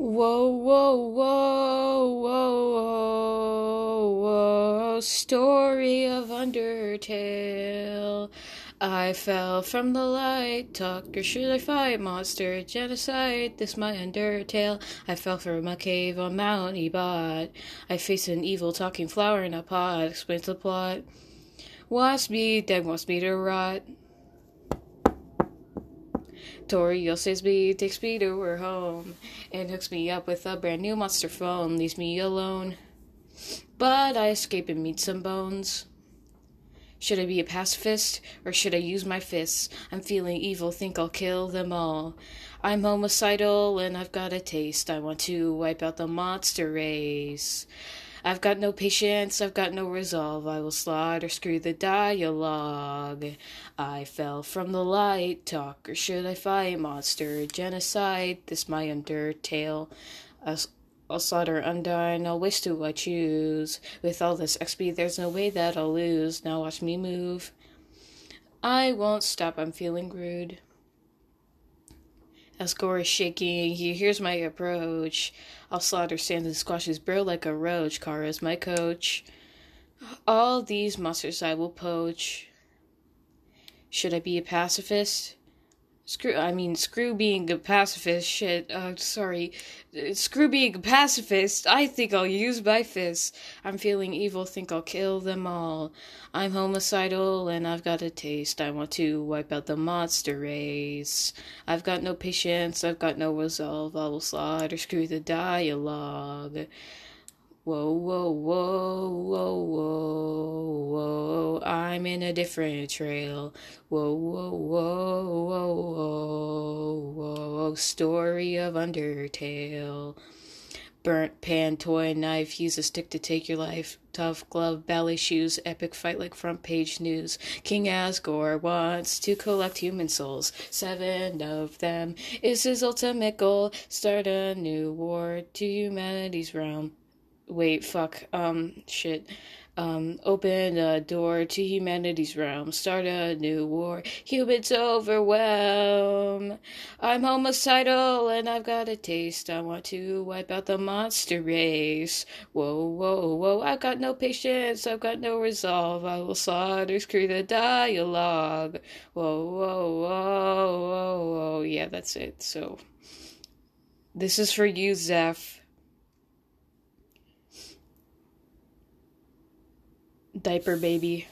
Whoa, whoa, whoa, whoa, whoa, whoa, story of Undertale. I fell from the light, talk or should I fight monster genocide? This my Undertale. I fell from a cave on Mount Ebott. I face an evil talking flower in a pot. Explains the plot. Wants me, dead wants me to rot. Tori says me, takes me to her home, and hooks me up with a brand new monster phone, leaves me alone. But I escape and meet some bones. Should I be a pacifist, or should I use my fists? I'm feeling evil, think I'll kill them all. I'm homicidal, and I've got a taste. I want to wipe out the monster race. I've got no patience, I've got no resolve. I will slaughter, screw the dialogue. I fell from the light, talk or should I fight? Monster, genocide, this my undertale. I'll, I'll slaughter undying, I'll waste who I choose. With all this XP, there's no way that I'll lose. Now watch me move. I won't stop, I'm feeling rude. As Gore is shaking, he hears my approach. I'll slaughter sand and squash his bro like a roach. Kara's my coach. All these monsters I will poach. Should I be a pacifist? Screw, I mean, screw being a pacifist. Shit, uh, sorry. Screw being a pacifist. I think I'll use my fists. I'm feeling evil, think I'll kill them all. I'm homicidal and I've got a taste. I want to wipe out the monster race. I've got no patience, I've got no resolve. I will slaughter, screw the dialogue. Whoa, whoa, whoa, whoa, whoa, whoa, I'm in a different trail. Whoa, whoa, whoa, whoa, whoa, whoa, story of Undertale. Burnt pan, toy, knife, use a stick to take your life. Tough glove, ballet shoes, epic fight like front page news. King Asgore wants to collect human souls. Seven of them is his ultimate goal. Start a new war to humanity's realm wait, fuck, um, shit. Um, open a door to humanity's realm, start a new war. Humans overwhelm. I'm homicidal and I've got a taste. I want to wipe out the monster race. Whoa, whoa, whoa. I've got no patience. I've got no resolve. I will slaughter, screw the dialogue. Whoa, whoa, whoa, whoa, whoa. Yeah, that's it. So, this is for you, Zeph. Diaper baby.